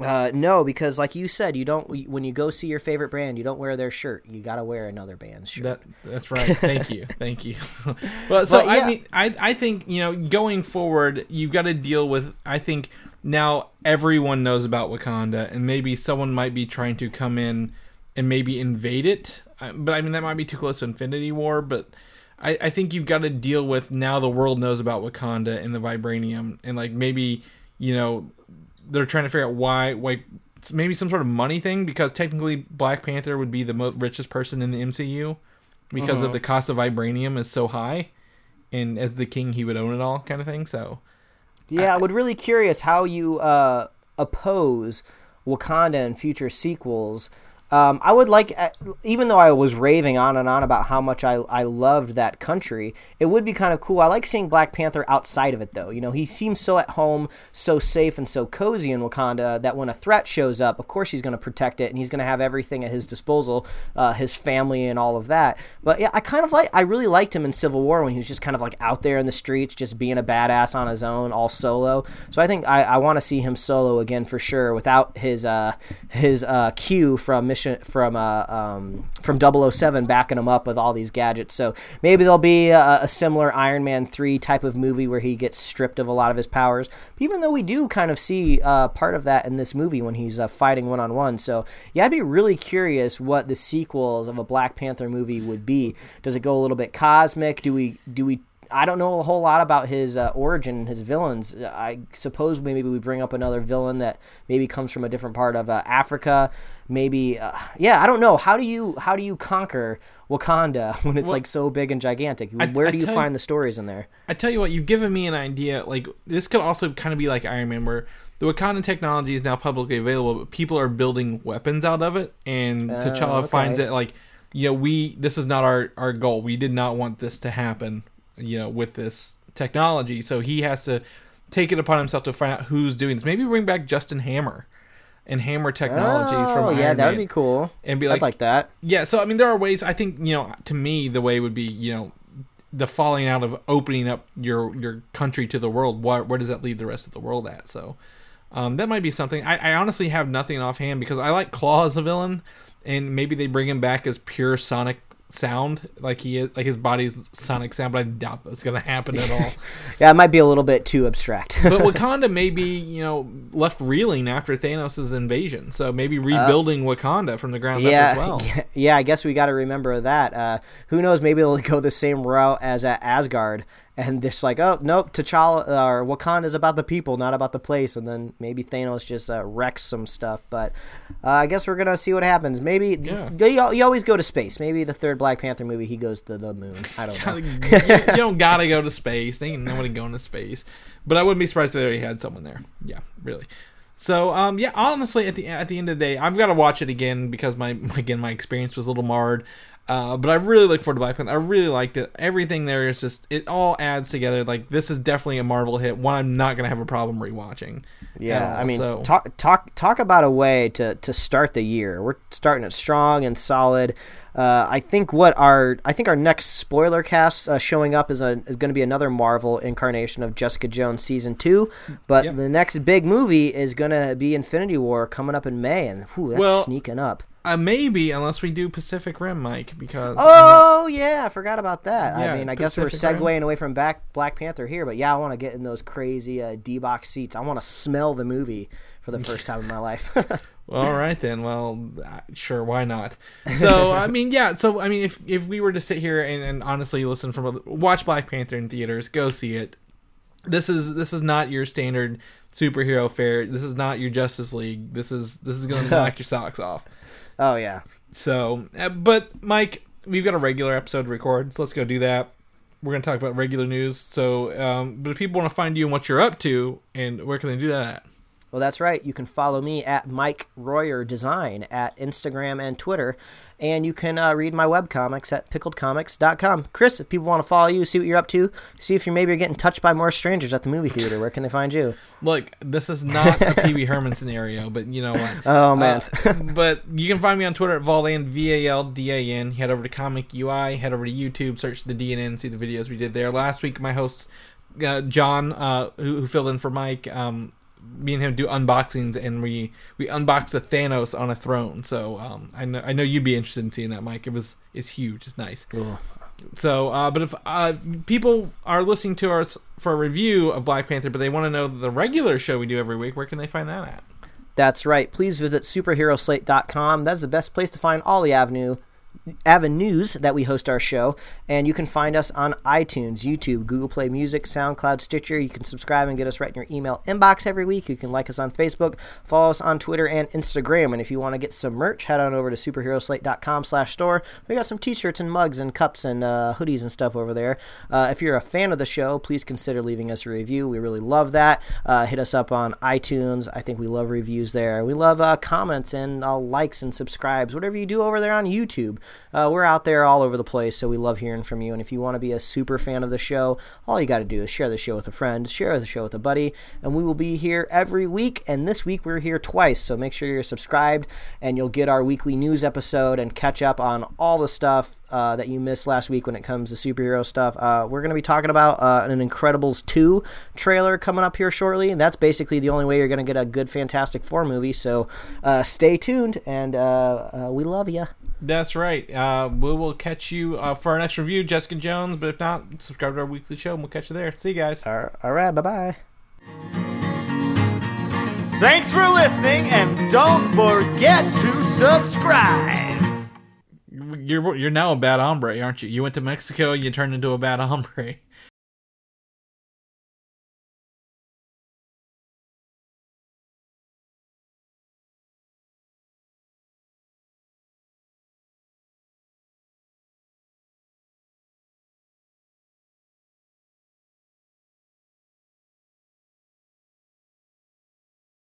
Uh, no, because like you said, you don't. When you go see your favorite brand, you don't wear their shirt. You got to wear another band's shirt. That that's right. Thank you, thank you. well, so But, yeah. I mean, I I think you know going forward, you've got to deal with. I think now everyone knows about Wakanda, and maybe someone might be trying to come in and maybe invade it. But I mean, that might be too close to Infinity War. But I, I think you've got to deal with now the world knows about Wakanda and the vibranium, and like maybe you know they're trying to figure out why like maybe some sort of money thing because technically Black Panther would be the most richest person in the MCU because of uh-huh. the cost of vibranium is so high and as the king he would own it all kind of thing so Yeah, I would really curious how you uh, oppose Wakanda in future sequels. Um, I would like, uh, even though I was raving on and on about how much I, I loved that country, it would be kind of cool. I like seeing Black Panther outside of it, though. You know, he seems so at home, so safe, and so cozy in Wakanda that when a threat shows up, of course he's going to protect it and he's going to have everything at his disposal, uh, his family and all of that. But yeah, I kind of like, I really liked him in Civil War when he was just kind of like out there in the streets, just being a badass on his own, all solo. So I think I, I want to see him solo again for sure without his uh, his uh, Q from Mission from uh, um, from 007 backing him up with all these gadgets. So maybe there'll be a, a similar Iron Man three type of movie where he gets stripped of a lot of his powers. But even though we do kind of see uh, part of that in this movie when he's uh, fighting one on one, so yeah, I'd be really curious what the sequels of a Black Panther movie would be. Does it go a little bit cosmic? Do we do we I don't know a whole lot about his uh, origin, and his villains. I suppose maybe we bring up another villain that maybe comes from a different part of uh, Africa. Maybe, uh, yeah, I don't know. How do you how do you conquer Wakanda when it's like so big and gigantic? Where I do you tell you- find the stories in there? i tell you what you've given me an idea like this could also kind of be like iron man where the Wakandan technology is now publicly available, but people are building weapons out of it, and T'Challa Oh, okay. finds it like, you know, we this is not our our goal. We did not want this to happen, you know, with this technology. So he has to take it upon himself to find out who's doing this. Maybe bring back Justin Hammer and Hammer Technologies from oh, Iron yeah, that would be cool. And be I'd like- like that. Yeah, so I mean, there are ways. I think you know, to me, the way would be you know, the falling out of opening up your your country to the world. Where, where does that leave the rest of the world at? So, Um, that might be something. I, I honestly have nothing offhand because I like Klaue as a villain, and maybe they bring him back as pure Sonic sound, like he is, like his body's Sonic sound. But I doubt that's gonna happen at all. Yeah, it might be a little bit too abstract. but Wakanda may be, you know, left reeling after Thanos' invasion. So maybe rebuilding Wakanda from the ground Uh, yeah, up as well. yeah, yeah, I guess we got to remember that. Uh, who knows? Maybe they'll go the same route as at Asgard, and just like, oh nope, T'Challa or Wakanda is about the people, not about the place, and then maybe Thanos just uh, wrecks some stuff. But uh, I guess we're gonna see what happens. Maybe Yeah. they, you always go to space. Maybe the third Black Panther movie, he goes to the moon. I don't know. you, you don't gotta go to space. Ain't nobody going to space. But I wouldn't be surprised if they already had someone there. Yeah, really. So um yeah, honestly at the at the end of the day, I've got to watch it again because my again my experience was a little marred. Uh, but I really look forward to Black Panther. I really liked it. Everything there is just it all adds together. Like this is definitely a Marvel hit. One I'm not gonna have a problem rewatching. Yeah, all. I mean, so, talk talk talk about a way to to start the year. We're starting it strong and solid. Uh, I think what our I think our next spoiler cast uh, showing up is a is going to be another Marvel incarnation of Jessica Jones season two. But Yep. the next big movie is going to be Infinity War coming up in May, and whew, that's Well, sneaking up. Uh, maybe unless we do Pacific Rim, Mike, because Oh yeah, I forgot about that. Yeah, I mean, I guess we're Pacific Rim. segueing away from back Black Panther here, but yeah, I want to get in those crazy uh, D box seats. I want to smell the movie for the first time in my life. All right then. Well, uh, sure. Why not? So I mean, yeah. So I mean, if if we were to sit here and, and honestly listen from watch Black Panther in theaters, go see it. This is this is not your standard superhero fare. This is not your Justice League. This is this is going to knock your socks off. Oh yeah. So, uh, but Mike, we've got a regular episode to record, so let's go do that. We're going to talk about regular news. So, um, but if people want to find you and what you're up to, and where can they do that at? Well, that's right. You can follow me at Mike Royer Design at Instagram and Twitter. And you can uh, read my webcomics at pickledcomics.com. Chris, if people want to follow you, see what you're up to, see if you're maybe getting touched by more strangers at the movie theater, where can they find you? Look, this is not a Pee Wee Herman scenario, but you know what? Oh, man. Uh, but you can find me on Twitter at Valdan, V A L D A N. Head over to Comic UI, head over to YouTube, search the DNN, see the videos we did there. Last week, my host, uh, John, uh, who, who filled in for Mike, um, me and him do unboxings, and we we unbox the Thanos on a throne. So um, I know I know you'd be interested in seeing that, Mike. It was it's huge, it's nice. Cool. So, uh, but if uh, people are listening to us for a review of Black Panther, but they want to know the regular show we do every week, where can they find that at? That's right. Please visit superheroslate.com. That's the best place to find all the avenue avenues that we host our show and you can find us on itunes youtube google play music soundcloud stitcher. You can subscribe and get us right in your email inbox every week. You can like us on facebook follow us on twitter and instagram and if you want to get some merch head on over to superheroslate.com slash store. We got some t-shirts and mugs and cups and uh, hoodies and stuff over there. Uh, if you're a fan of the show please consider leaving us a review. We really love that. Uh, hit us up on itunes. I think we love reviews there. We love uh, comments and uh, likes and subscribes whatever you do over there on youtube uh, we're out there all over the place so we love hearing from you and if you want to be a super fan of the show all you got to do is share the show with a friend share the show with a buddy and we will be here every week and this week we're here twice so make sure you're subscribed and you'll get our weekly news episode and catch up on all the stuff uh, that you missed last week when it comes to superhero stuff. Uh, we're going to be talking about uh, an Incredibles 2 trailer coming up here shortly. And that's basically the only way you're going to get a good Fantastic Four movie. So uh, stay tuned, and uh, uh, we love you. That's right. Uh, we will catch you uh, for our next review, Jessica Jones. But if not, subscribe to our weekly show, and we'll catch you there. See you guys. All right, bye bye. Thanks for listening, and don't forget to subscribe. You're you're now a bad hombre, aren't you? You went to Mexico, you turned into a bad hombre.